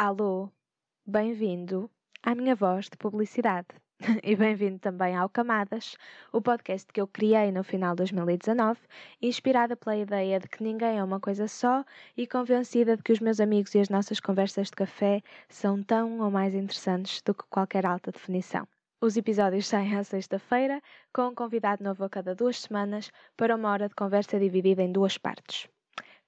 Alô, bem-vindo à minha voz de publicidade. E bem-vindo também ao Camadas, o podcast que eu criei no final de 2019, inspirada pela ideia de que ninguém é uma coisa só e convencida de que os meus amigos e as nossas conversas de café são tão ou mais interessantes do que qualquer alta definição. Os episódios saem à sexta-feira, com um convidado novo a cada duas semanas, para uma hora de conversa dividida em duas partes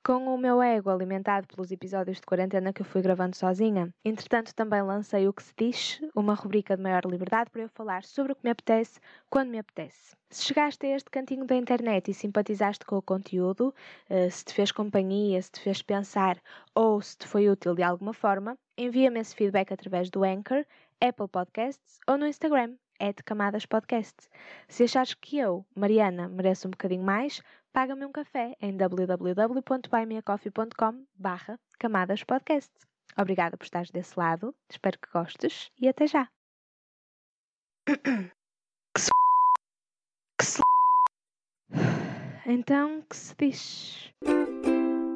com o meu ego alimentado pelos episódios de quarentena que eu fui gravando sozinha. Entretanto, também lancei o que se diz, uma rubrica de maior liberdade para eu falar sobre o que me apetece, quando me apetece. Se chegaste a este cantinho da internet e simpatizaste com o conteúdo, eh, se te fez companhia, se te fez pensar ou se te foi útil de alguma forma, envia-me esse feedback através do Anchor, Apple Podcasts ou no Instagram, Camadas Podcast. Se achares que eu, Mariana, mereço um bocadinho mais, paga-me um café em www.buymeacoffee.com barra Camadas Podcast. Obrigada por estares desse lado, espero que gostes e até já. Que se... Que se... Então, que se diz?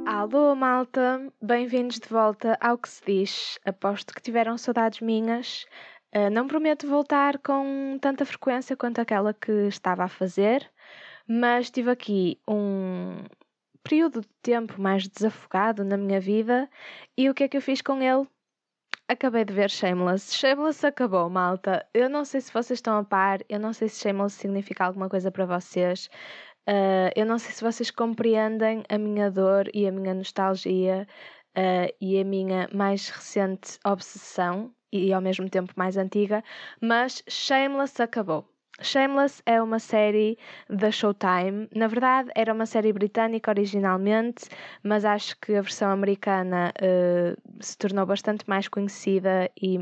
Alô, malta! Bem-vindos de volta ao que se diz. Aposto que tiveram saudades minhas. Uh, não prometo voltar com tanta frequência quanto aquela que estava a fazer, mas tive aqui um período de tempo mais desafogado na minha vida e o que é que eu fiz com ele? Acabei de ver Shameless. Shameless acabou, malta. Eu não sei se vocês estão a par, eu não sei se Shameless significa alguma coisa para vocês. Uh, eu não sei se vocês compreendem a minha dor e a minha nostalgia uh, e a minha mais recente obsessão e ao mesmo tempo mais antiga, mas Shameless acabou. Shameless é uma série da Showtime. Na verdade, era uma série britânica originalmente, mas acho que a versão americana uh, se tornou bastante mais conhecida e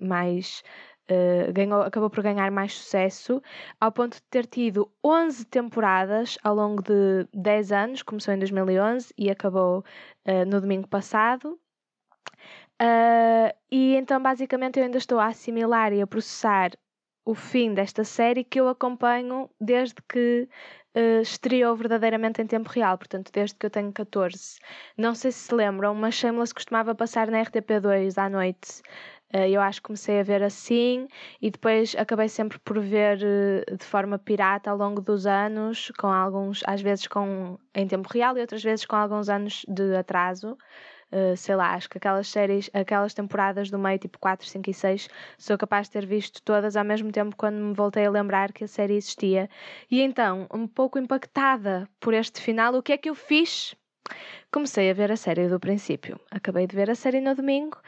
mais. Uh, ganhou, acabou por ganhar mais sucesso, ao ponto de ter tido 11 temporadas ao longo de 10 anos, começou em 2011 e acabou uh, no domingo passado. Uh, e então, basicamente, eu ainda estou a assimilar e a processar o fim desta série que eu acompanho desde que uh, estreou verdadeiramente em tempo real, portanto, desde que eu tenho 14. Não sei se se lembram, mas Shameless costumava passar na RTP2 à noite. Uh, eu acho que comecei a ver assim e depois acabei sempre por ver uh, de forma pirata ao longo dos anos, com alguns, às vezes com em tempo real e outras vezes com alguns anos de atraso. Uh, sei lá, acho que aquelas séries, aquelas temporadas do meio, tipo 4, 5 e 6, sou capaz de ter visto todas ao mesmo tempo quando me voltei a lembrar que a série existia. E então, um pouco impactada por este final, o que é que eu fiz? Comecei a ver a série do princípio. Acabei de ver a série no domingo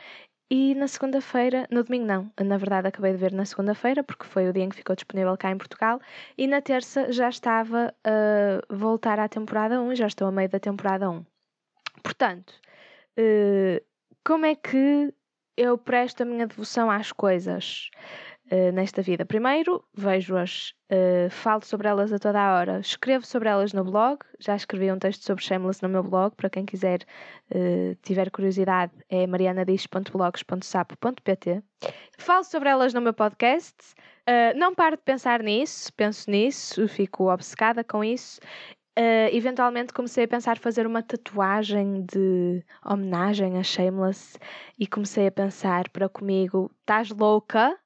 e na segunda-feira, no domingo não, na verdade acabei de ver na segunda-feira, porque foi o dia em que ficou disponível cá em Portugal, e na terça já estava a voltar à temporada 1, já estou a meio da temporada 1. Portanto, uh, como é que eu presto a minha devoção às coisas uh, nesta vida? Primeiro, vejo-as, uh, falo sobre elas a toda a hora, escrevo sobre elas no blog, já escrevi um texto sobre Shameless no meu blog, para quem quiser, tiver curiosidade, é marianadiz.blogs.sapo.pt. Falo sobre elas no meu podcast. não paro de pensar nisso, penso nisso, fico obcecada com isso Uh, eventualmente comecei a pensar fazer uma tatuagem de homenagem a Shameless e comecei a pensar para comigo: estás louca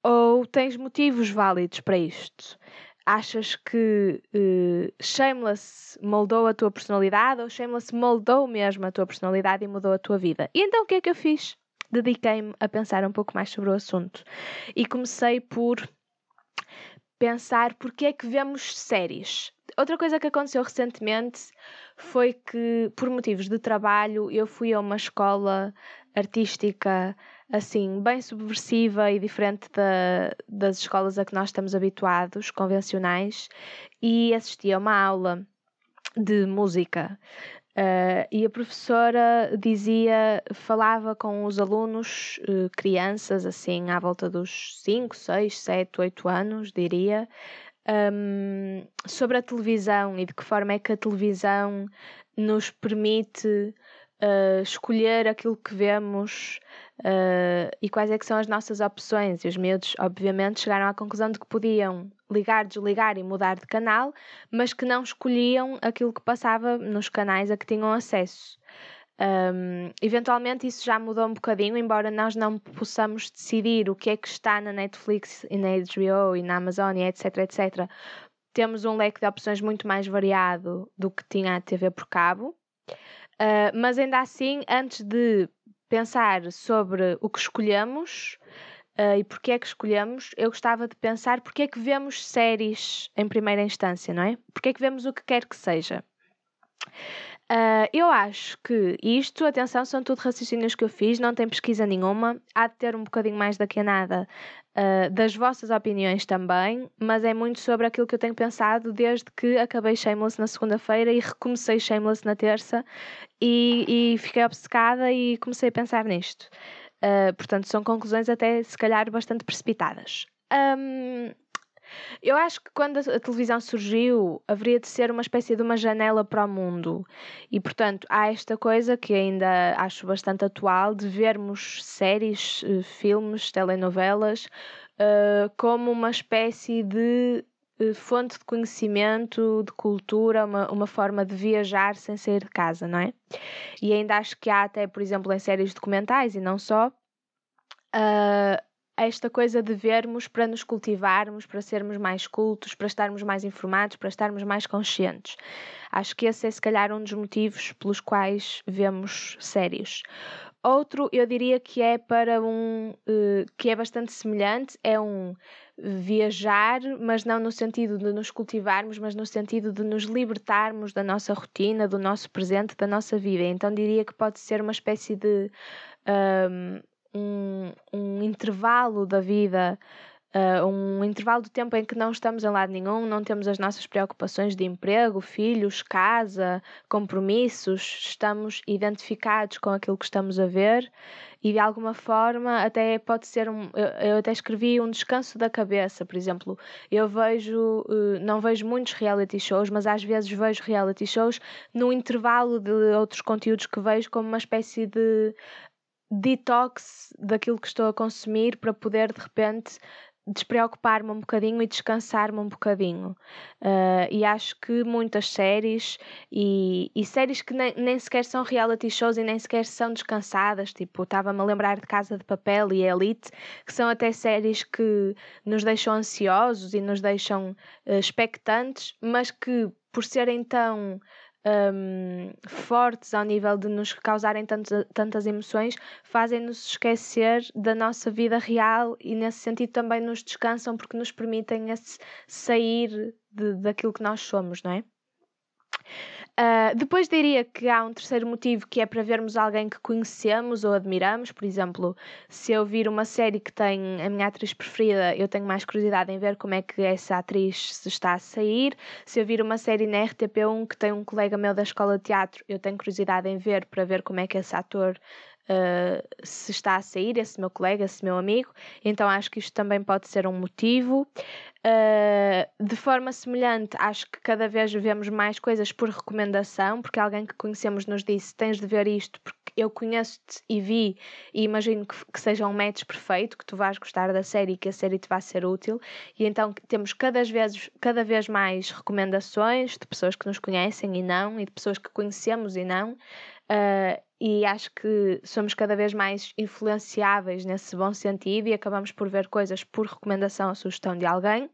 ou tens motivos válidos para isto? Achas que uh, Shameless moldou a tua personalidade ou Shameless moldou mesmo a tua personalidade e mudou a tua vida? E então o que é que eu fiz? Dediquei-me a pensar um pouco mais sobre o assunto e comecei por pensar porque é que vemos séries outra coisa que aconteceu recentemente foi que, por motivos de trabalho, eu fui a uma escola artística assim, bem subversiva e diferente da, das escolas a que nós estamos habituados, convencionais, e assisti a uma aula de música. Uh, e a professora dizia, falava com os alunos, uh, crianças, assim, à volta dos 5, 6, 7, 8 anos, diria, um, sobre a televisão e de que forma é que a televisão nos permite uh, escolher aquilo que vemos uh, e quais é que são as nossas opções. E os miúdos, obviamente, chegaram à conclusão de que podiam ligar, desligar e mudar de canal, mas que não escolhiam aquilo que passava nos canais a que tinham acesso. Um, eventualmente isso já mudou um bocadinho, embora nós não possamos decidir o que é que está na Netflix e na HBO e na Amazon, etc, etc. Temos um leque de opções muito mais variado do que tinha a TV por cabo. Uh, mas ainda assim, antes de pensar sobre o que escolhemos uh, e porque é que escolhemos, eu gostava de pensar porque é que vemos séries em primeira instância, não é? Porque é que vemos o que quer que seja. Uh, eu acho que isto, atenção, são tudo raciocínios que eu fiz, não tem pesquisa nenhuma, há de ter um bocadinho mais daqui a nada uh, das vossas opiniões também, mas é muito sobre aquilo que eu tenho pensado desde que acabei Shameless na segunda-feira e recomecei Shameless na terça e, e, fiquei obcecada e comecei a pensar nisto. Uh, portanto, são conclusões até se calhar bastante precipitadas. Um, eu acho que quando a televisão surgiu, haveria de ser uma espécie de uma janela para o mundo. E, portanto, há esta coisa que ainda acho bastante atual de vermos séries, eh, filmes, telenovelas uh, como uma espécie de uh, fonte de conhecimento, de cultura, uma, uma forma de viajar sem sair de casa, não é? E ainda acho que há até, por exemplo, em séries documentais e não só. Uh, esta coisa de vermos para nos cultivarmos, para sermos mais cultos, para estarmos mais informados, para estarmos mais conscientes. Acho que esse é, se calhar, um dos motivos pelos quais vemos séries. Outro, eu diria que é para um uh, que é bastante semelhante, é um viajar, mas não no sentido de nos cultivarmos, mas no sentido de nos libertarmos da nossa rotina, do nosso presente, da nossa vida. Então diria que pode ser uma espécie de um, um, um intervalo da vida, uh, um intervalo do tempo em que não estamos em lado nenhum, não temos as nossas preocupações de emprego, filhos, casa, compromissos, estamos identificados com aquilo que estamos a ver e de alguma forma até pode ser um. Eu, até escrevi um descanso da cabeça, por exemplo. Eu vejo, uh, não vejo muitos reality shows, mas às vezes vejo reality shows no intervalo de outros conteúdos que vejo como uma espécie de detox daquilo que estou a consumir para poder de repente despreocupar-me um bocadinho e descansar-me um bocadinho. Uh, e acho que muitas séries e, e séries que nem, nem, sequer são reality shows e nem sequer são descansadas, tipo, estava-me a lembrar de Casa de Papel e Elite, que são até séries que nos deixam ansiosos e nos deixam uh, expectantes, mas que por serem tão um, fortes ao nível de nos causarem tantos, tantas emoções, fazem-nos esquecer da nossa vida real e, nesse sentido, também nos descansam porque nos permitem sair de, daquilo que nós somos, não é? Uh, depois diria que há um terceiro motivo que é para vermos alguém que conhecemos ou admiramos. Por exemplo, se eu vir uma série que tem a minha atriz preferida, eu tenho mais curiosidade em ver como é que essa atriz se está a sair. Se eu vir uma série na RTP1 que tem um colega meu da escola de teatro, eu tenho curiosidade em ver para ver como é que esse ator Uh, se está a sair, esse meu colega, esse meu amigo, então acho que isto também pode ser um motivo. Uh, de forma semelhante, acho que cada vez vemos mais coisas por recomendação, porque alguém que conhecemos nos disse: tens de ver isto, porque eu conheço-te e vi, e imagino que, que, seja um match perfeito, que tu vais gostar da série e que a série te vai ser útil. E então temos cada vez, cada vez mais recomendações de pessoas que nos conhecem e não, e de pessoas que conhecemos e não. Uh, e acho que somos cada vez mais influenciáveis nesse bom sentido e acabamos por ver coisas por recomendação ou sugestão de alguém.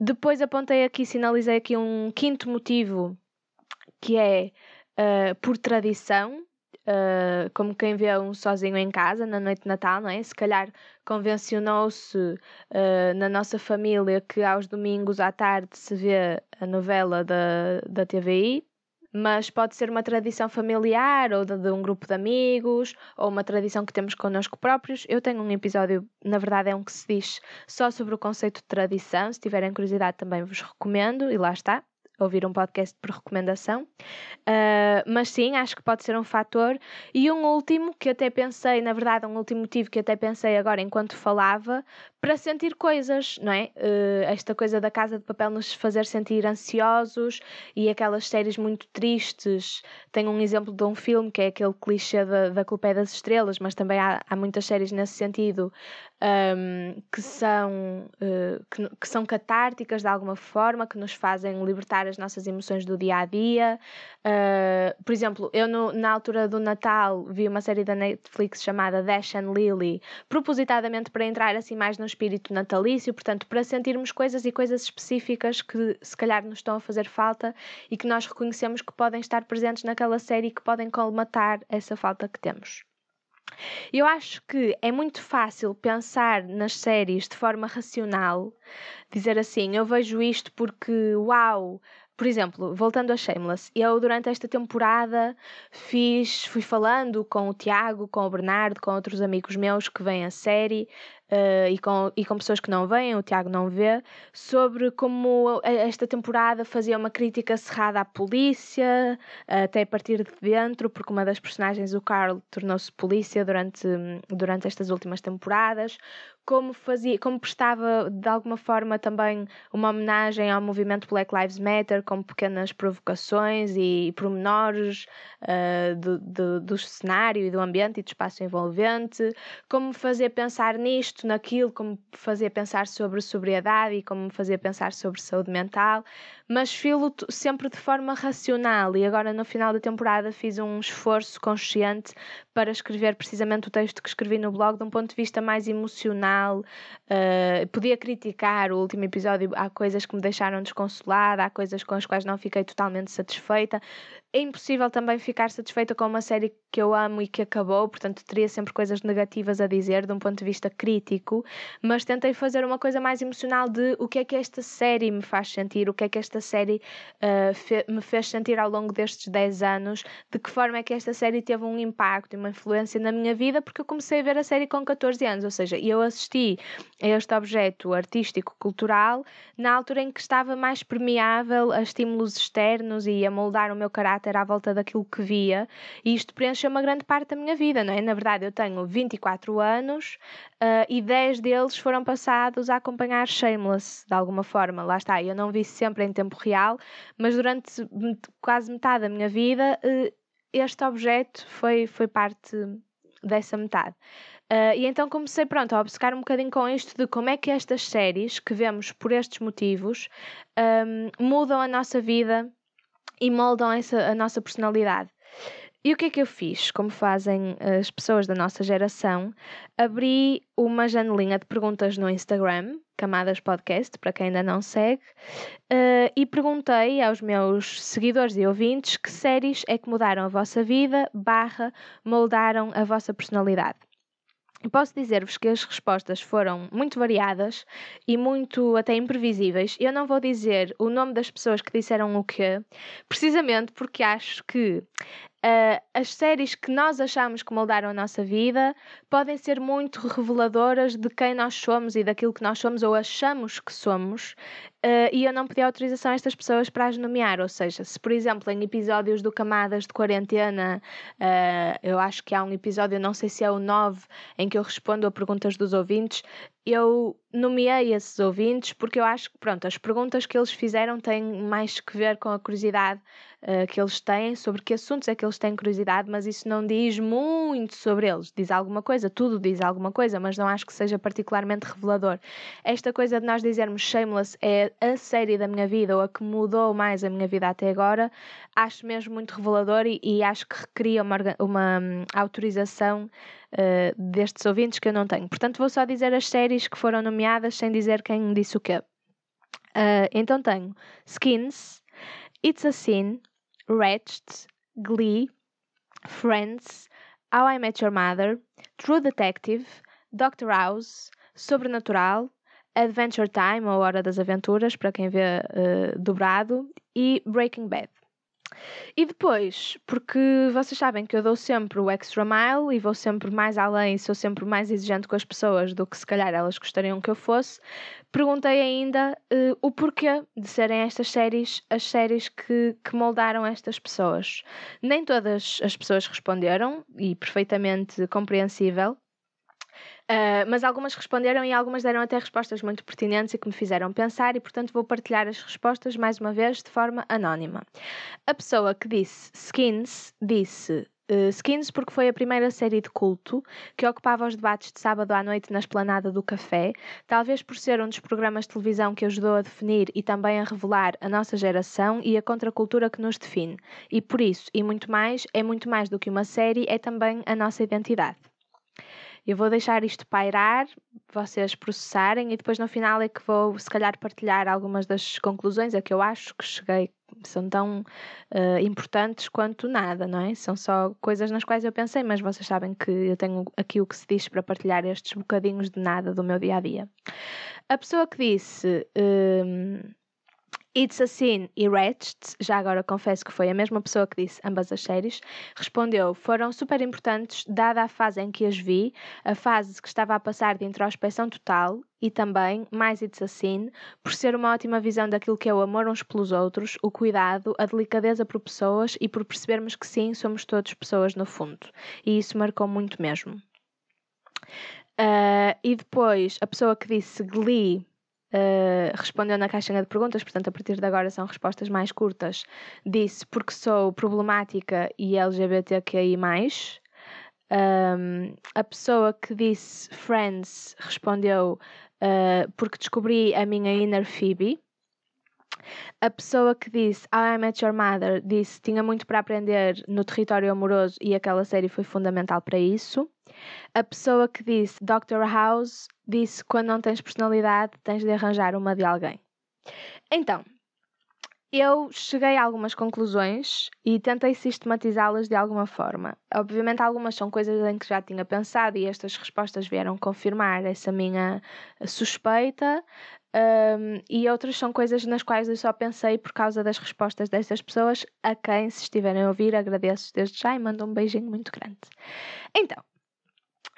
Depois apontei aqui, sinalizei aqui um quinto motivo que é uh, por tradição, uh, como quem vê um sozinho em casa na noite de Natal, não é? Se calhar convencionou-se uh, na nossa família que aos domingos à tarde se vê a novela da, da TVI mas pode ser uma tradição familiar ou de, de, um grupo de amigos ou uma tradição que temos connosco próprios. Eu tenho um episódio, na verdade é um que se diz só sobre o conceito de tradição. Se tiverem curiosidade também vos recomendo e lá está ouvir um podcast por recomendação. Uh, mas sim, acho que pode ser um fator. E um último, que até pensei, na verdade, um último motivo que até pensei agora enquanto falava, para sentir coisas, não é? Uh, esta coisa da casa de papel nos fazer sentir ansiosos e aquelas séries muito tristes. Tenho um exemplo de um filme que é aquele clichê da, da Culpa é das Estrelas, mas também há, há muitas séries nesse sentido um, que, são, uh, que, que, são catárticas de alguma forma, que nos fazem libertar as nossas emoções do dia a dia. Uh, por exemplo, eu no, na altura do Natal vi uma série da Netflix chamada Dash and Lily, propositadamente para entrar assim mais no espírito natalício, portanto, para sentirmos coisas e coisas específicas que se calhar nos estão a fazer falta e que nós reconhecemos que podem estar presentes naquela série e que podem colmatar essa falta que temos. Eu acho que é muito fácil pensar nas séries de forma racional, dizer assim, eu vejo isto porque, uau, por exemplo, voltando a Shameless, eu durante esta temporada fiz, fui falando com o Tiago, com o Bernardo, com outros amigos meus que vêm a série uh, e, com, e com pessoas que não vêm, o Tiago não vê, sobre como esta temporada fazia uma crítica cerrada à polícia, até a partir de dentro, porque uma das personagens, o Carl, tornou-se polícia durante, durante estas últimas temporadas, como fazia, como prestava de alguma forma também uma homenagem ao movimento Black Lives Matter, com pequenas provocações e pormenores uh, do, do, do cenário e do ambiente e do espaço envolvente, como fazer pensar nisto isto, naquilo, como fazia pensar sobre sobriedade e como me fazia pensar sobre saúde mental, mas filo sempre de forma racional. E agora, no final da temporada, fiz um esforço consciente para escrever precisamente o texto que escrevi no blog de um ponto de vista mais emocional. Uh, podia criticar o último episódio, há coisas que me deixaram desconsolada, há coisas com as quais não fiquei totalmente satisfeita. É impossível também ficar satisfeita com uma série que eu amo e que acabou, portanto, teria sempre coisas negativas a dizer de um ponto de vista crítico, mas tentei fazer uma coisa mais emocional de o que é que esta série me faz sentir, o que é que esta série uh, fe me fez sentir ao longo destes 10 anos, de que forma é que esta série teve um impacto e uma influência na minha vida, porque eu comecei a ver a série com 14 anos, ou seja, eu assisti a este objeto artístico, cultural, na altura em que estava mais permeável a estímulos externos e a moldar o meu caráter à volta daquilo que via, e isto preencheu uma grande parte da minha vida, não é? Na verdade, eu tenho 24 anos uh, e 10 deles foram passados a acompanhar Shameless, de alguma forma. Lá está, eu não vi sempre em tempo real, mas durante quase metade da minha vida, uh, este objeto foi, foi parte dessa metade. Uh, e então comecei pronto, a obcecar um bocadinho com isto de como é que estas séries que vemos por estes motivos um, mudam a nossa vida e moldam essa, a nossa personalidade. E o que é que eu fiz? Como fazem as pessoas da nossa geração, abri uma janelinha de perguntas no Instagram, Camadas Podcast, para quem ainda não segue, uh, e perguntei aos meus seguidores e ouvintes que séries é que mudaram a vossa vida, barra, moldaram a vossa personalidade. Posso dizer-vos que as respostas foram muito variadas e muito até imprevisíveis. Eu não vou dizer o nome das pessoas que disseram o quê, precisamente porque acho que uh, as séries que nós achamos que moldaram a nossa vida podem ser muito reveladoras de quem nós somos e daquilo que nós somos ou achamos que somos. Uh, e eu não pedi autorização a estas pessoas para as nomear, ou seja, se por exemplo em episódios do Camadas de Quarentena, uh, eu acho que há um episódio, não sei se é o 9, em que eu respondo a perguntas dos ouvintes, eu nomeei esses ouvintes porque eu acho que, pronto, as perguntas que eles fizeram têm mais que ver com a curiosidade uh, que eles têm sobre que assuntos é que eles têm curiosidade, mas isso não diz muito sobre eles. Diz alguma coisa, tudo diz alguma coisa, mas não acho que seja particularmente revelador. Esta coisa de nós dizermos Shameless é a série da minha vida ou a que mudou mais a minha vida até agora, acho mesmo muito revelador e, e acho que recria uma, uma um, autorização uh, destes ouvintes que eu não tenho. Portanto, vou só dizer as séries que foram nomeadas sem dizer quem disse o quê. Uh, então tenho Skins, It's a Sin, Wretched, Glee, Friends, How I Met Your Mother, True Detective, Doctor House, Sobrenatural, Adventure Time ou Hora das Aventuras, para quem vê uh, dobrado, e Breaking Bad. E depois, porque vocês sabem que eu dou sempre o extra mile e vou sempre mais além, sou sempre mais exigente com as pessoas do que se calhar elas gostariam que eu fosse, perguntei ainda uh, o porquê de serem estas séries as séries que, que moldaram estas pessoas. Nem todas as pessoas responderam, e perfeitamente compreensível, Uh, mas algumas responderam e algumas deram até respostas muito pertinentes e que me fizeram pensar, e portanto vou partilhar as respostas mais uma vez de forma anónima. A pessoa que disse skins disse Uh, Skins, porque foi a primeira série de culto que ocupava os debates de sábado à noite na esplanada do café, talvez por ser um dos programas de televisão que ajudou a definir e também a revelar a nossa geração e a contracultura que nos define. E por isso, e muito mais, é muito mais do que uma série, é também a nossa identidade. Eu vou deixar isto pairar, vocês processarem e depois no final é que vou, se calhar, partilhar algumas das conclusões a que eu acho que cheguei. São tão uh, importantes quanto nada, não é? São só coisas nas quais eu pensei, mas vocês sabem que eu tenho aqui o que se diz para partilhar estes bocadinhos de nada do meu dia a dia. A pessoa que disse. Uh, It's a Sin e Ratched, já agora confesso que foi a mesma pessoa que disse ambas as séries, respondeu: foram super importantes, dada a fase em que as vi, a fase que estava a passar de introspeção total e também, mais It's a Sin, por ser uma ótima visão daquilo que é o amor uns pelos outros, o cuidado, a delicadeza por pessoas e por percebermos que sim, somos todos pessoas no fundo. E isso marcou muito mesmo. Uh, e depois, a pessoa que disse Glee Uh, respondeu na caixinha de perguntas, portanto, a partir de agora são respostas mais curtas. Disse porque sou problemática e LGBTQI. Um, a pessoa que disse Friends respondeu uh, porque descobri a minha inner Phoebe. A pessoa que disse How I Met Your Mother disse tinha muito para aprender no território amoroso e aquela série foi fundamental para isso. A pessoa que disse Dr. House disse quando não tens personalidade tens de arranjar uma de alguém. Então, eu cheguei a algumas conclusões e tentei sistematizá-las de alguma forma. Obviamente, algumas são coisas em que já tinha pensado e estas respostas vieram confirmar essa minha suspeita, um, e outras são coisas nas quais eu só pensei por causa das respostas dessas pessoas, a quem, se estiverem a ouvir, agradeço desde já e mando um beijinho muito grande. Então,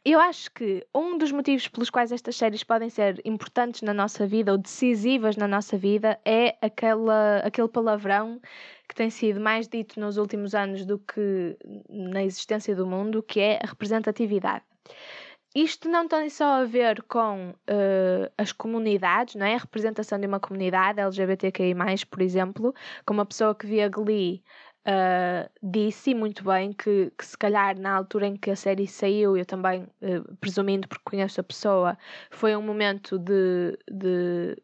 eu acho que um dos motivos pelos quais estas séries podem ser importantes na nossa vida ou decisivas na nossa vida é aquela, aquele palavrão que tem sido mais dito nos últimos anos do que na existência do mundo, que é a representatividade. Isto não tem só a ver com uh, as comunidades, não é? A representação de uma comunidade LGBTQI, por exemplo, como a pessoa que via Glee uh, disse muito bem que, que, se calhar na altura em que a série saiu, eu também, uh, presumindo porque conheço a pessoa, foi um momento de, de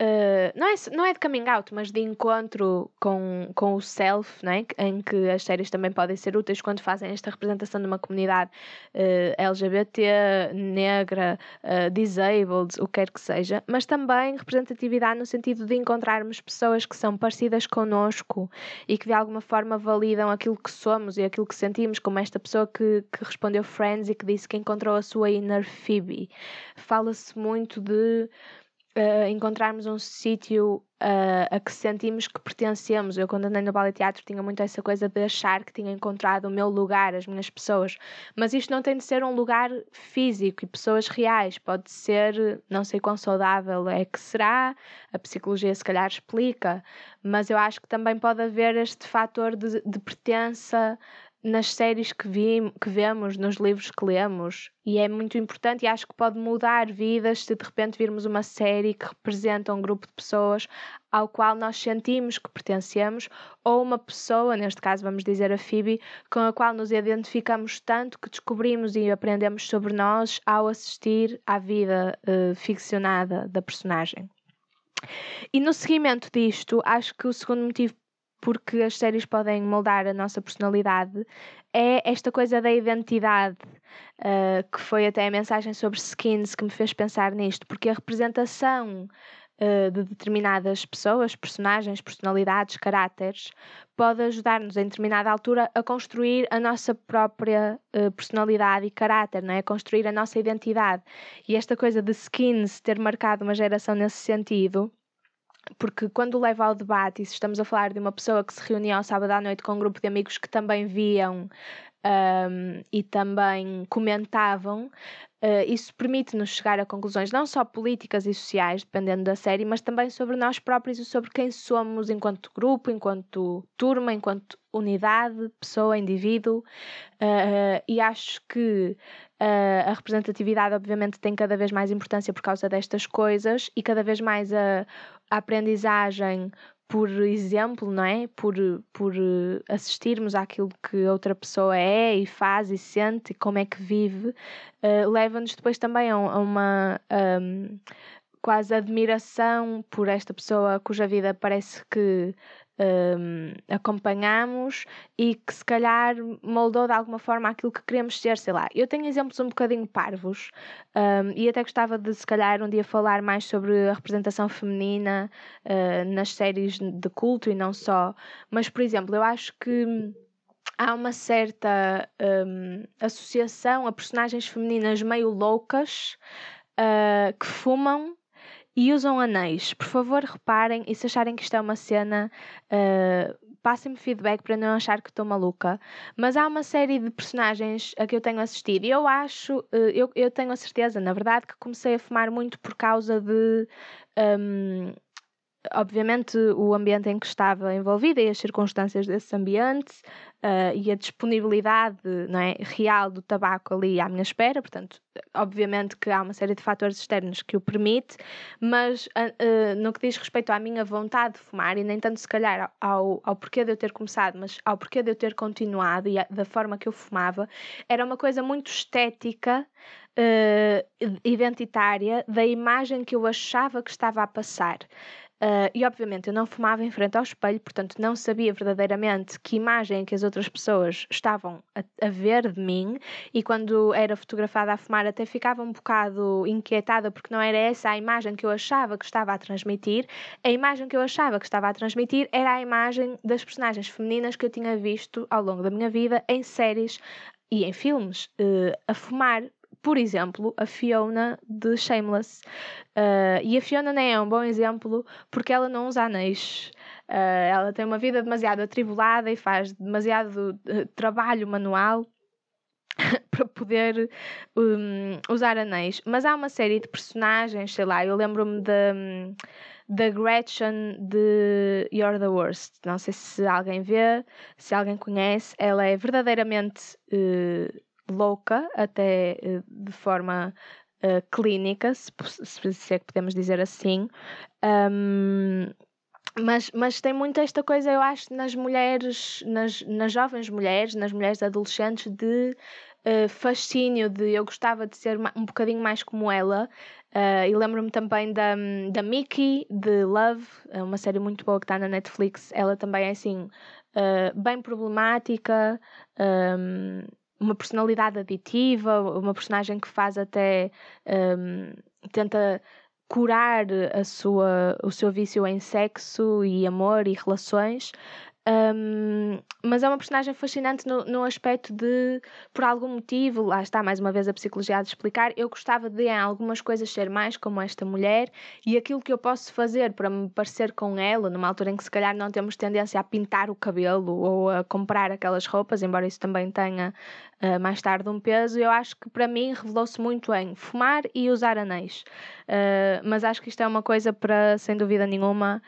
Uh, não, é, não é de coming out, mas de encontro com, com o self, né? em que as séries também podem ser úteis quando fazem esta representação de uma comunidade uh, LGBT, negra, uh, disabled, o que quer que seja, mas também representatividade no sentido de encontrarmos pessoas que são parecidas connosco e que de alguma forma validam aquilo que somos e aquilo que sentimos, como esta pessoa que, que respondeu Friends e que disse que encontrou a sua inner Phoebe. Fala-se muito de uh, encontrarmos um sítio uh, a que sentimos que pertencemos. Eu, quando andei no ballet teatro, tinha muito essa coisa de achar que tinha encontrado o meu lugar, as minhas pessoas. Mas isto não tem de ser um lugar físico e pessoas reais. Pode ser, não sei quão saudável é que será, a psicologia se calhar explica, mas eu acho que também pode haver este fator de, de pertença nas séries que, vi, que vemos, nos livros que lemos, e é muito importante e acho que pode mudar vidas se de repente virmos uma série que representa um grupo de pessoas ao qual nós sentimos que pertencemos, ou uma pessoa, neste caso vamos dizer a Phoebe, com a qual nos identificamos tanto que descobrimos e aprendemos sobre nós ao assistir à vida uh, ficcionada da personagem. E no seguimento disto, acho que o segundo motivo porque as séries podem moldar a nossa personalidade, é esta coisa da identidade, uh, que foi até a mensagem sobre skins que me fez pensar nisto, porque a representação uh, de determinadas pessoas, personagens, personalidades, caráteres, pode ajudar-nos em determinada altura a construir a nossa própria uh, personalidade e caráter, não é? a construir a nossa identidade. E esta coisa de skins ter marcado uma geração nesse sentido porque quando leva ao debate, e se estamos a falar de uma pessoa que se reunia ao sábado à noite com um grupo de amigos que também viam um, e também comentavam, uh, isso permite-nos chegar a conclusões não só políticas e sociais, dependendo da série, mas também sobre nós próprios e sobre quem somos enquanto grupo, enquanto turma, enquanto unidade, pessoa, indivíduo. Uh, e acho que uh, a representatividade, obviamente, tem cada vez mais importância por causa destas coisas e cada vez mais a, a aprendizagem por exemplo, não é? Por, por assistirmos àquilo que outra pessoa é e faz e sente como é que vive, uh, leva-nos depois também a, uma um, quase admiração por esta pessoa cuja vida parece que um, acompanhamos e que se calhar moldou de alguma forma aquilo que queremos ser, sei lá. Eu tenho exemplos um bocadinho parvos um, e até gostava de se calhar um dia falar mais sobre a representação feminina uh, nas séries de culto e não só. Mas, por exemplo, eu acho que há uma certa um, associação a personagens femininas meio loucas uh, que fumam e usam anéis. Por favor, reparem e se acharem que isto é uma cena, uh, passem-me feedback para não achar que estou maluca. Mas há uma série de personagens a que eu tenho assistido e eu acho, uh, eu, eu tenho a certeza, na verdade, que comecei a fumar muito por causa de. Um, obviamente o ambiente em que estava envolvida e as circunstâncias desse ambiente uh, e a disponibilidade não é, real do tabaco ali à minha espera, portanto, obviamente que há uma série de fatores externos que o permite, mas uh, no que diz respeito à minha vontade de fumar, e nem tanto se calhar ao, ao porquê de eu ter começado, mas ao porquê de eu ter continuado e a, da forma que eu fumava, era uma coisa muito estética, uh, identitária, da imagem que eu achava que estava a passar. Uh, e obviamente eu não fumava em frente ao espelho, portanto não sabia verdadeiramente que imagem que as outras pessoas estavam a, a, ver de mim. E quando era fotografada a fumar, até ficava um bocado inquietada porque não era essa a imagem que eu achava que estava a transmitir. A imagem que eu achava que estava a transmitir era a imagem das personagens femininas que eu tinha visto ao longo da minha vida em séries e em filmes uh, a fumar por exemplo, a Fiona de Shameless. Uh, e a Fiona nem é um bom exemplo porque ela não usa anéis. Uh, ela tem uma vida demasiado atribulada e faz demasiado uh, trabalho manual para poder um, usar anéis. Mas há uma série de personagens, sei lá, eu lembro-me da, da Gretchen de You're the Worst. Não sei se alguém vê, se alguém conhece. Ela é verdadeiramente uh, louca, até uh, de forma uh, clínica, se, se, é que podemos dizer assim. Um, mas, mas tem muito esta coisa, eu acho, nas mulheres, nas, nas jovens mulheres, nas mulheres adolescentes, de uh, fascínio, de eu gostava de ser um bocadinho mais como ela. Uh, e lembro-me também da, da Mickey, de Love, uma série muito boa que está na Netflix. Ela também é assim, uh, bem problemática. Um, uma personalidade aditiva, uma personagem que faz até um, tenta curar a sua, o seu vício em sexo e amor e relações, um, mas é uma personagem fascinante no, no, aspecto de, por algum motivo, lá está mais uma vez a psicologia a explicar, eu gostava de em algumas coisas ser mais como esta mulher e aquilo que eu posso fazer para me parecer com ela, numa altura em que se calhar não temos tendência a pintar o cabelo ou a comprar aquelas roupas, embora isso também tenha uh, mais tarde um peso, eu acho que para mim revelou-se muito em fumar e usar anéis. Uh, mas acho que isto é uma coisa para, sem dúvida nenhuma,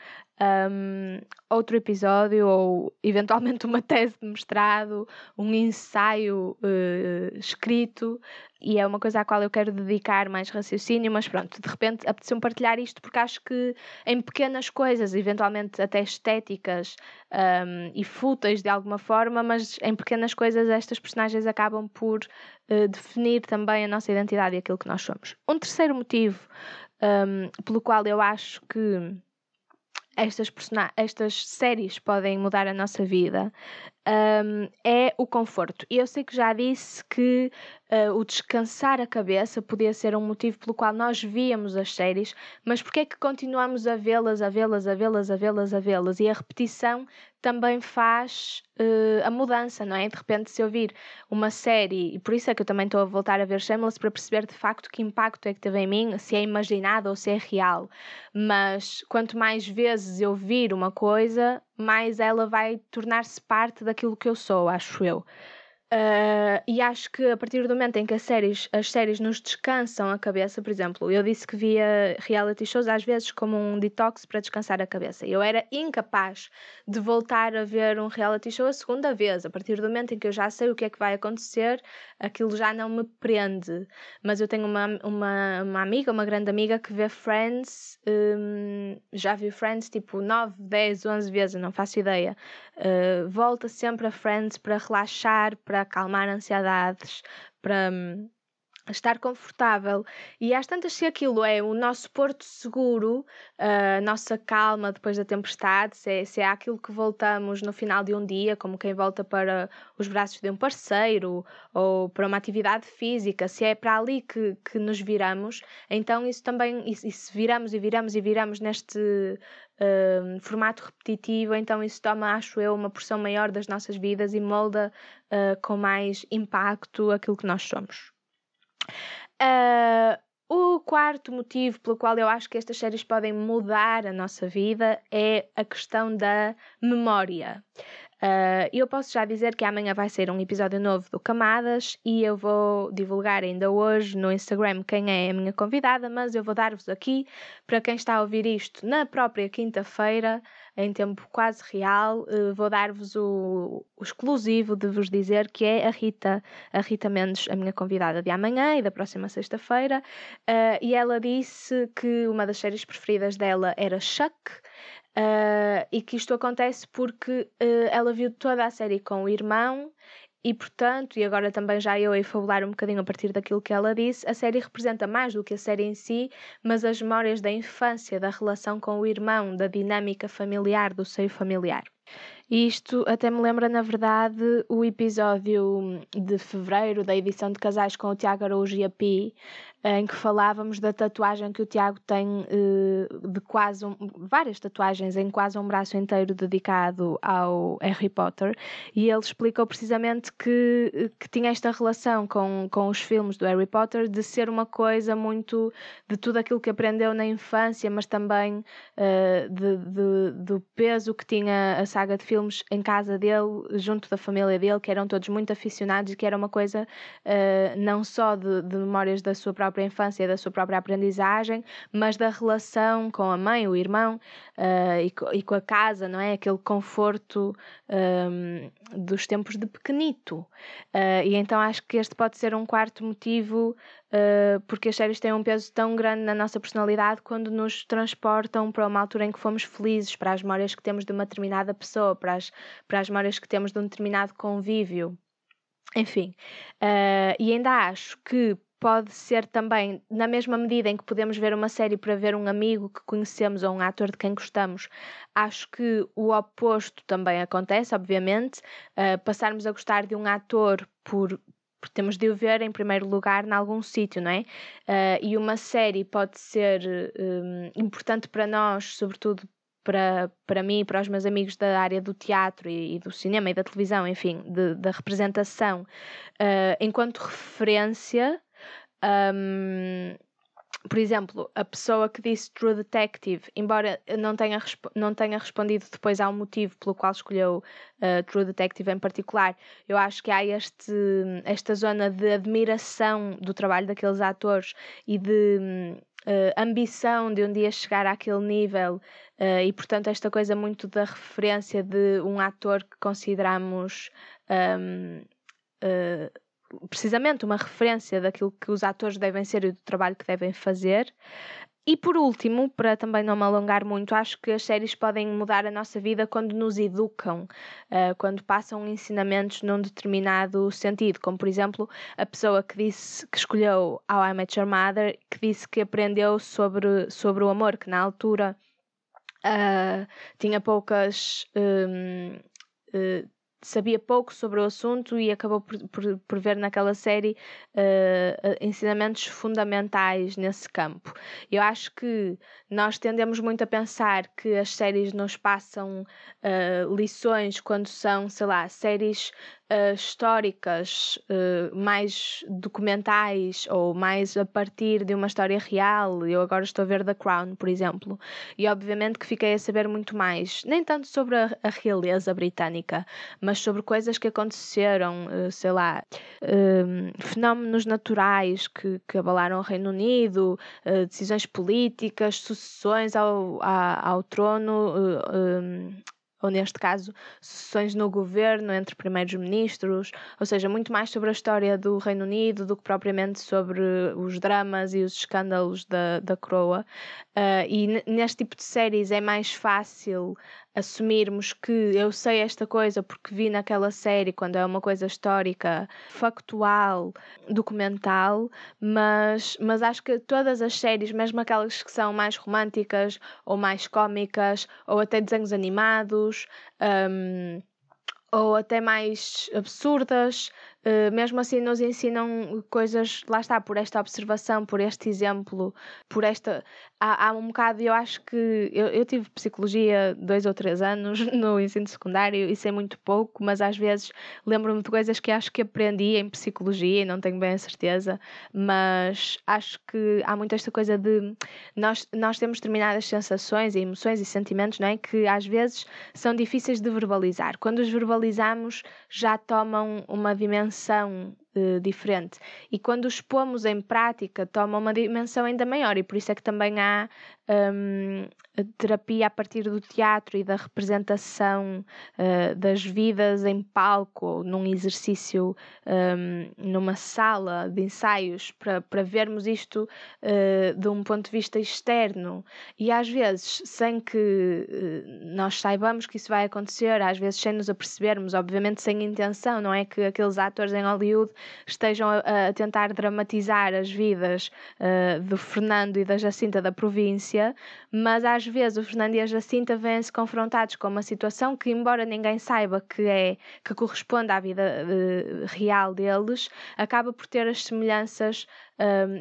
um, outro episódio ou eventualmente uma tese de mestrado, um ensaio uh, escrito e é uma coisa à qual eu quero dedicar mais raciocínio, mas pronto, de repente apeteceu-me partilhar isto porque acho que em pequenas coisas, eventualmente até estéticas um, e fúteis de alguma forma, mas em pequenas coisas estas personagens acabam por uh, definir também a nossa identidade e aquilo que nós somos. Um terceiro motivo um, pelo qual eu acho que estas, estas séries podem mudar a nossa vida um, é o conforto. Eu sei que já disse que uh, o descansar a cabeça podia ser um motivo pelo qual nós víamos as séries, mas porquê é que continuamos a vê-las, a vê-las, a vê-las, a vê-las, a vê-las? E a repetição também faz uh, a mudança, não é? De repente, se eu vir uma série, e por isso é que eu também estou a voltar a ver Shameless para perceber de facto que impacto é que teve em mim, se é imaginado ou se é real. Mas quanto mais vezes eu vir uma coisa, mais ela vai tornar-se parte daquilo que eu sou, acho eu. Uh, e acho que a partir do momento em que as séries, as séries nos descansam a cabeça, por exemplo, eu disse que via reality shows às vezes como um detox para descansar a cabeça. Eu era incapaz de voltar a ver um reality show a segunda vez. A partir do momento em que eu já sei o que é que vai acontecer, aquilo já não me prende. Mas eu tenho uma, uma, uma amiga, uma grande amiga que vê Friends, um, já viu Friends tipo 9, 10, 11 vezes, não faço ideia. Uh, volta sempre a Friends para relaxar, para acalmar ansiedades, para hum, estar confortável. E às tantas, se aquilo é o nosso porto seguro, a nossa calma depois da tempestade, se é, se é aquilo que voltamos no final de um dia, como quem volta para os braços de um parceiro ou para uma atividade física, se é para ali que, que nos viramos, então isso também, e, se viramos e viramos e viramos neste uh, formato repetitivo, então isso toma, acho eu, uma porção maior das nossas vidas e molda uh, com mais impacto aquilo que nós somos. Uh, o quarto motivo pelo qual eu acho que estas séries podem mudar a nossa vida é a questão da memória. Uh, eu posso já dizer que amanhã vai ser um episódio novo do Camadas e eu vou divulgar ainda hoje no Instagram quem é a minha convidada, mas eu vou dar-vos aqui, para quem está a ouvir isto na própria quinta-feira, em tempo quase real, uh, vou dar-vos o, o, exclusivo de vos dizer que é a Rita, a Rita Mendes, a minha convidada de amanhã e da próxima sexta-feira, uh, e ela disse que uma das séries preferidas dela era Chuck. Uh, e que isto acontece porque uh, ela viu toda a série com o irmão e, portanto, e agora também já eu a fabular um bocadinho a partir daquilo que ela disse, a série representa mais do que a série em si, mas as memórias da infância, da relação com o irmão, da dinâmica familiar, do seio familiar. Isto até me lembra, na verdade, o episódio de fevereiro da edição de Casais com o Tiago Araújo e a Pi, em que falávamos da tatuagem que o Tiago tem eh, de quase um, várias tatuagens em quase um braço inteiro dedicado ao Harry Potter. E ele explicou precisamente que, que tinha esta relação com, com os filmes do Harry Potter de ser uma coisa muito de tudo aquilo que aprendeu na infância, mas também uh, de, de, do peso que tinha a saga de filmes em casa dele, junto da família dele, que eram todos muito aficionados e que era uma coisa uh, não só de, de memórias da sua própria própria infância, da sua própria aprendizagem, mas da relação com a mãe, o irmão uh, e, co, e, com a casa, não é? Aquele conforto um, dos tempos de pequenito. Uh, e então acho que este pode ser um quarto motivo Uh, porque as séries têm um peso tão grande na nossa personalidade quando nos transportam para uma altura em que fomos felizes, para as memórias que temos de uma determinada pessoa, para as, para as memórias que temos de um determinado convívio. Enfim, uh, e ainda acho que pode ser também, na mesma medida em que podemos ver uma série para ver um amigo que conhecemos ou um ator de quem gostamos, acho que o oposto também acontece, obviamente. Uh, passarmos a gostar de um ator por, porque temos de o ver em primeiro lugar em algum sítio, não é? Uh, e uma série pode ser um, importante para nós, sobretudo para, para mim e para os meus amigos da área do teatro e, e do cinema e da televisão, enfim, de, da representação, uh, enquanto referência um, por exemplo, a pessoa que disse True Detective, embora não tenha, não tenha respondido depois ao motivo pelo qual escolheu uh, True Detective em particular, eu acho que há este, esta zona de admiração do trabalho daqueles atores e de uh, ambição de um dia chegar àquele nível uh, e, portanto, esta coisa muito da referência de um ator que consideramos. Um, precisamente uma referência daquilo que os atores devem ser e do trabalho que devem fazer. E por último, para também não me alongar muito, acho que as séries podem mudar a nossa vida quando nos educam, uh, quando passam ensinamentos num determinado sentido, como por exemplo a pessoa que disse que escolheu How I Met Your Mother, que disse que aprendeu sobre, sobre o amor, que na altura uh, tinha poucas. Um, uh, sabia pouco sobre o assunto e acabou por, por, por ver naquela série uh, ensinamentos fundamentais nesse campo. Eu acho que nós tendemos muito a pensar que as séries nos passam uh, lições quando são, sei lá, séries uh, históricas, uh, mais documentais ou mais a partir de uma história real. Eu agora estou a ver The Crown, por exemplo, e obviamente que fiquei a saber muito mais, nem tanto sobre a, a realeza britânica, mas sobre coisas que aconteceram, uh, sei lá, fenómenos naturais que, que abalaram o Reino Unido, decisões políticas, sucessões ao, ao, ao trono. Ou neste caso, sessões no governo entre primeiros ministros, ou seja, muito mais sobre a história do Reino Unido do que propriamente sobre os dramas e os escândalos da, da coroa. Uh, e neste tipo de séries é mais fácil assumirmos que eu sei esta coisa porque vi naquela série quando é uma coisa histórica, factual, documental, mas, mas acho que todas as séries, mesmo aquelas que são mais românticas ou mais cómicas ou até desenhos animados, um, ou até mais absurdas, mesmo assim nos ensinam coisas, lá está, por esta observação, por este exemplo, por esta. Há, há um bocado, eu acho que. Eu, eu, tive psicologia dois ou três anos no ensino secundário e sei muito pouco, mas às vezes lembro-me de coisas que acho que aprendi em psicologia e não tenho bem a certeza, mas acho que há muito esta coisa de. Nós, nós temos determinadas sensações e emoções e sentimentos, não é? Que às vezes são difíceis de verbalizar. Quando os verbalizamos, já tomam uma dimensão canção uh, diferente. E quando os pomos em prática, toma uma dimensão ainda maior, e por isso é que também há um, terapia a partir do teatro e da representação uh, das vidas em palco, num exercício, um, numa sala de ensaios, para, para vermos isto uh, de um ponto de vista externo. E às vezes, sem que uh, nós saibamos que isso vai acontecer, às vezes sem nos apercebermos, obviamente sem intenção, não é que aqueles atores em Hollywood estejam a, a tentar dramatizar as vidas do Fernando e da Jacinta da província mas às vezes o Fernando e a Jacinta vêm-se confrontados com uma situação que, embora ninguém saiba que é que corresponde à vida uh, real deles, acaba por ter as semelhanças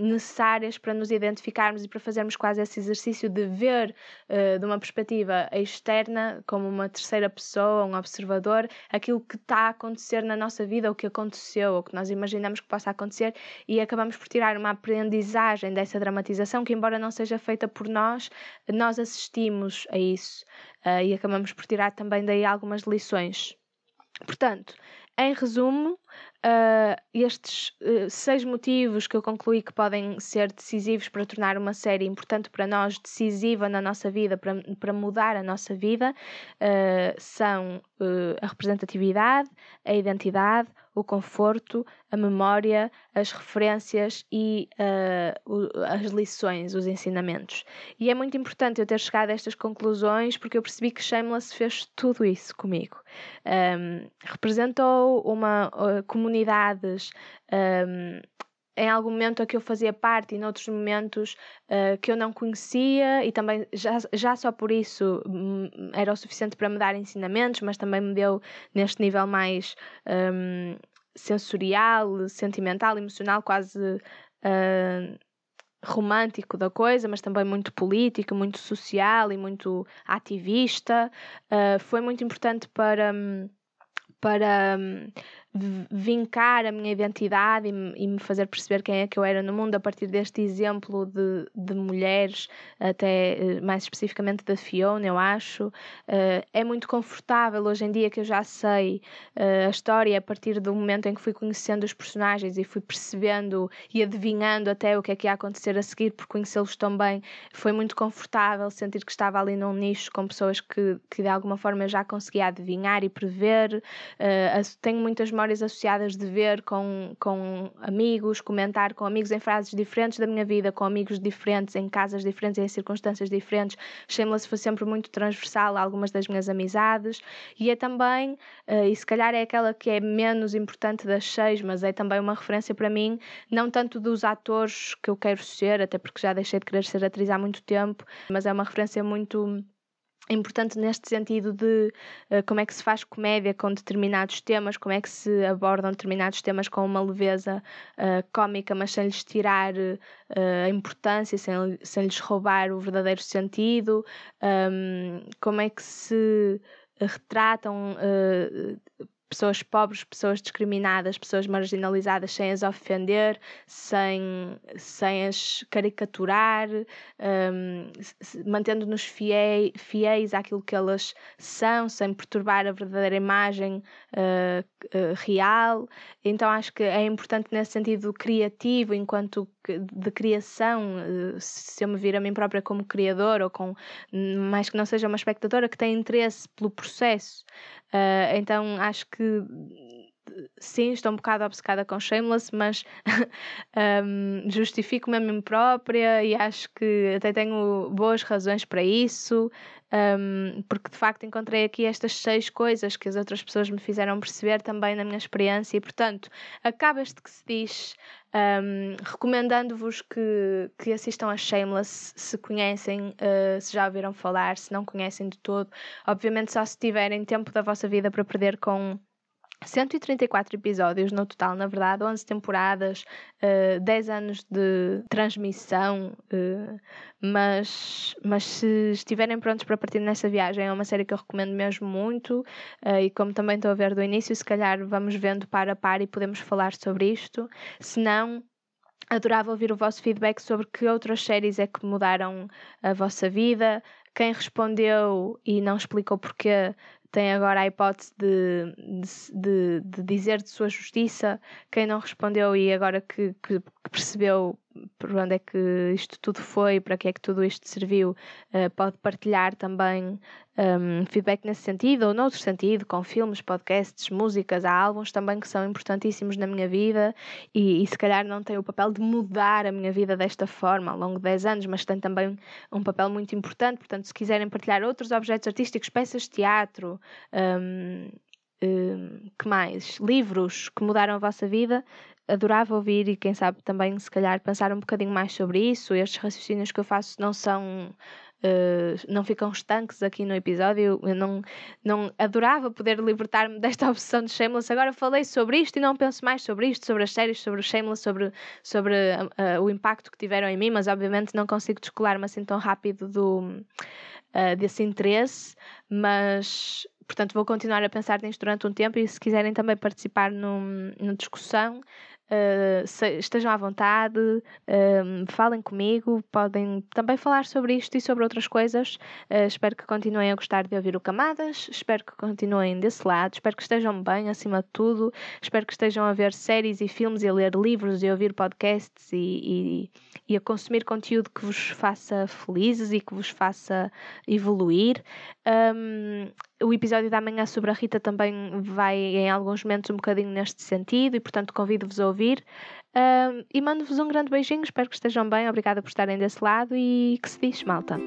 necessárias para nos identificarmos e para fazermos quase esse exercício de ver uh, de uma perspectiva externa, como uma terceira pessoa, um observador, aquilo que está a acontecer na nossa vida, o que aconteceu, o que nós imaginamos que possa acontecer, e acabamos por tirar uma aprendizagem dessa dramatização que, embora não seja feita por nós, nós assistimos a isso uh, e acabamos por tirar também daí algumas lições. Portanto, em resumo, uh, estes uh, seis motivos que eu concluí que podem ser decisivos para tornar uma série importante para nós, decisiva na nossa vida, para, para mudar a nossa vida, uh, são a representatividade, a identidade, o conforto, a memória, as referências e o, as lições, os ensinamentos. E é muito importante eu ter chegado a estas conclusões porque eu percebi que Shameless fez tudo isso comigo. Um, representou uma comunidade comunidades. Um, em algum momento a que eu fazia parte e noutros momentos uh, que eu não conhecia e também já, já só por isso um, era o suficiente para me dar ensinamentos, mas também me deu neste nível mais um, sensorial, sentimental, emocional, quase uh, romântico da coisa, mas também muito político, muito social e muito ativista. Uh, foi muito importante para hum, para hum, vincar a minha identidade e, e, me fazer perceber quem é que eu era no mundo a partir deste exemplo de, de mulheres, até eh, mais especificamente da Fiona, eu acho. Uh, é muito confortável hoje em dia que eu já sei uh, a história a partir do momento em que fui conhecendo os personagens e fui percebendo e adivinhando até o que é que ia acontecer a seguir por conhecê-los tão bem. Foi muito confortável sentir que estava ali num nicho com pessoas que, que de alguma forma eu já conseguia adivinhar e prever. Uh, tenho muitas associadas de ver com, com amigos, comentar com amigos em frases diferentes da minha vida, com amigos diferentes, em casas diferentes, em circunstâncias diferentes. Shameless foi sempre muito transversal a algumas das minhas amizades e é também, uh, e se calhar é aquela que é menos importante das seis, mas é também uma referência para mim, não tanto dos atores que eu quero ser, até porque já deixei de querer ser atriz há muito tempo, mas é uma referência muito importante neste sentido de uh, como é que se faz comédia com determinados temas, como é que se abordam determinados temas com uma leveza uh, cómica, mas sem lhes tirar uh, a importância, sem, sem lhes roubar o verdadeiro sentido, um, como é que se retratam pessoas pobres, pessoas discriminadas, pessoas marginalizadas sem as ofender, sem, sem as caricaturar, um, mantendo-nos fiéis, fiéis àquilo que elas são, sem perturbar a verdadeira imagem uh, uh, real. Então acho que é importante nesse sentido criativo, enquanto de criação, uh, se eu me vir a mim própria como criadora ou com mais que não seja uma espectadora que tem interesse pelo processo. então acho que sim, estou um bocado obcecada com Shameless, mas um, justifico-me a mim própria e acho que até tenho boas razões para isso, um, porque de facto encontrei aqui estas seis coisas que as outras pessoas me fizeram perceber também na minha experiência, e portanto, acaba este que se diz. Um, recomendando-vos que, que assistam a Shameless se conhecem, uh, se já ouviram falar, se não conhecem de todo. Obviamente, só se tiverem tempo da vossa vida para perder com 134 episódios no total, na verdade, 11 temporadas, uh, eh, 10 anos de transmissão, uh, mas, mas se estiverem prontos para partir nessa viagem, é uma série que eu recomendo mesmo muito uh, e como também estou a ver do início, se calhar vamos vendo para a par e podemos falar sobre isto. Se não, adorava ouvir o vosso feedback sobre que outras séries é que mudaram a vossa vida, quem respondeu e não explicou porquê tem agora a hipótese de, de, de, dizer de sua justiça. Quem não respondeu e agora que, que, percebeu por onde é que isto tudo foi, para que é que tudo isto serviu, uh, pode partilhar também um, feedback nesse sentido ou noutro sentido, com filmes, podcasts, músicas. Há álbuns também que são importantíssimos na minha vida e, e se calhar não têm o papel de mudar a minha vida desta forma ao longo de 10 anos, mas têm também um papel muito importante. Portanto, se quiserem partilhar outros objetos artísticos, peças de teatro, um, um, que mais? Livros que mudaram a vossa vida, adorava ouvir e quem sabe também se calhar pensar um bocadinho mais sobre isso. Estes raciocínios que eu faço não são Uh, não ficam estanques aqui no episódio. Eu não, não adorava poder libertar-me desta obsessão de Shameless. Agora falei sobre isto e não penso mais sobre isto, sobre as séries, sobre o Shameless, sobre, sobre uh, o impacto que tiveram em mim, mas obviamente não consigo descolar-me assim tão rápido do, uh, desse interesse. Mas portanto, vou continuar a pensar nisto durante um tempo e se quiserem também participar numa discussão, Uh, estejam à vontade, uh, falem comigo, podem também falar sobre isto e sobre outras coisas. Uh, espero que continuem a gostar de ouvir o Camadas, espero que continuem desse lado, espero que estejam bem acima de tudo, espero que estejam a ver séries e filmes e a ler livros e a ouvir podcasts e, e, e a consumir conteúdo que vos faça felizes e que vos faça evoluir. Um, o episódio da manhã sobre a Rita também vai em alguns momentos um bocadinho neste sentido e portanto convido-vos a ouvir um, e mando-vos um grande beijinho, espero que estejam bem, obrigada por estarem desse lado e que se diz, malta.